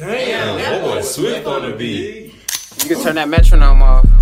Damn, Damn Swift on the beat. You can turn that metronome off.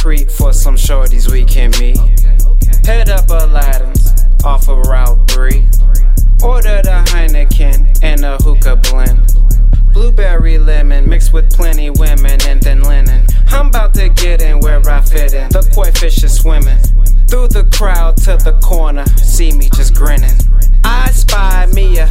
creep for some shorties we can meet. Head up Aladdin's off of Route 3. Order the Heineken and a hookah blend. Blueberry lemon mixed with plenty women and then linen. I'm about to get in where I fit in. The koi fish is swimming. Through the crowd to the corner, see me just grinning. I spy Mia.